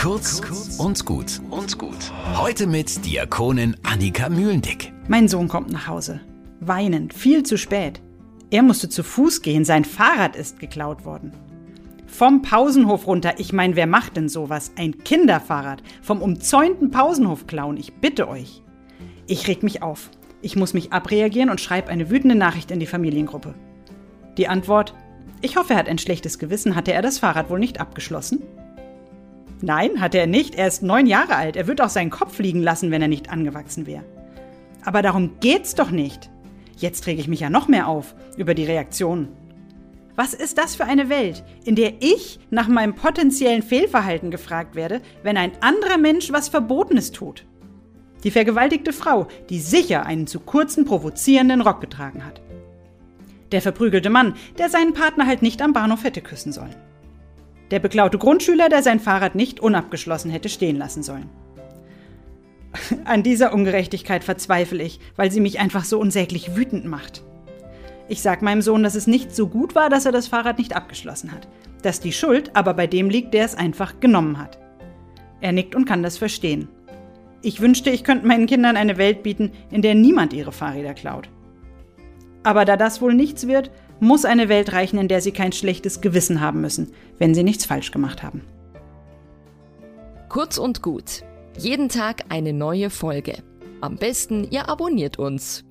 Kurz und gut und gut. Heute mit Diakonin Annika Mühlendick. Mein Sohn kommt nach Hause. Weinend, viel zu spät. Er musste zu Fuß gehen, sein Fahrrad ist geklaut worden. Vom Pausenhof runter, ich meine, wer macht denn sowas? Ein Kinderfahrrad. Vom umzäunten Pausenhof klauen, ich bitte euch. Ich reg mich auf. Ich muss mich abreagieren und schreibe eine wütende Nachricht in die Familiengruppe. Die Antwort: Ich hoffe, er hat ein schlechtes Gewissen. Hatte er das Fahrrad wohl nicht abgeschlossen? Nein, hat er nicht. Er ist neun Jahre alt. Er wird auch seinen Kopf liegen lassen, wenn er nicht angewachsen wäre. Aber darum geht's doch nicht. Jetzt rege ich mich ja noch mehr auf über die Reaktionen. Was ist das für eine Welt, in der ich nach meinem potenziellen Fehlverhalten gefragt werde, wenn ein anderer Mensch was Verbotenes tut? Die vergewaltigte Frau, die sicher einen zu kurzen, provozierenden Rock getragen hat. Der verprügelte Mann, der seinen Partner halt nicht am Bahnhof hätte küssen sollen. Der beklaute Grundschüler, der sein Fahrrad nicht unabgeschlossen hätte stehen lassen sollen. An dieser Ungerechtigkeit verzweifle ich, weil sie mich einfach so unsäglich wütend macht. Ich sag meinem Sohn, dass es nicht so gut war, dass er das Fahrrad nicht abgeschlossen hat. Dass die Schuld aber bei dem liegt, der es einfach genommen hat. Er nickt und kann das verstehen. Ich wünschte, ich könnte meinen Kindern eine Welt bieten, in der niemand ihre Fahrräder klaut. Aber da das wohl nichts wird, muss eine Welt reichen, in der sie kein schlechtes Gewissen haben müssen, wenn sie nichts falsch gemacht haben. Kurz und gut. Jeden Tag eine neue Folge. Am besten, ihr abonniert uns